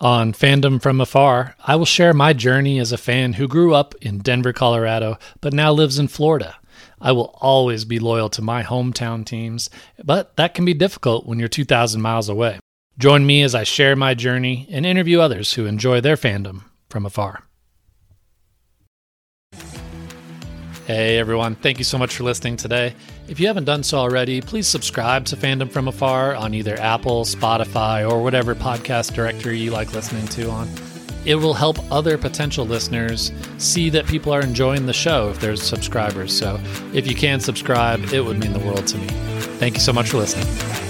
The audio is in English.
On Fandom from Afar, I will share my journey as a fan who grew up in Denver, Colorado, but now lives in Florida. I will always be loyal to my hometown teams, but that can be difficult when you're 2,000 miles away. Join me as I share my journey and interview others who enjoy their fandom from afar. Hey everyone, thank you so much for listening today. If you haven't done so already, please subscribe to Fandom from Afar on either Apple, Spotify, or whatever podcast directory you like listening to on. It will help other potential listeners see that people are enjoying the show if there's subscribers. So if you can subscribe, it would mean the world to me. Thank you so much for listening.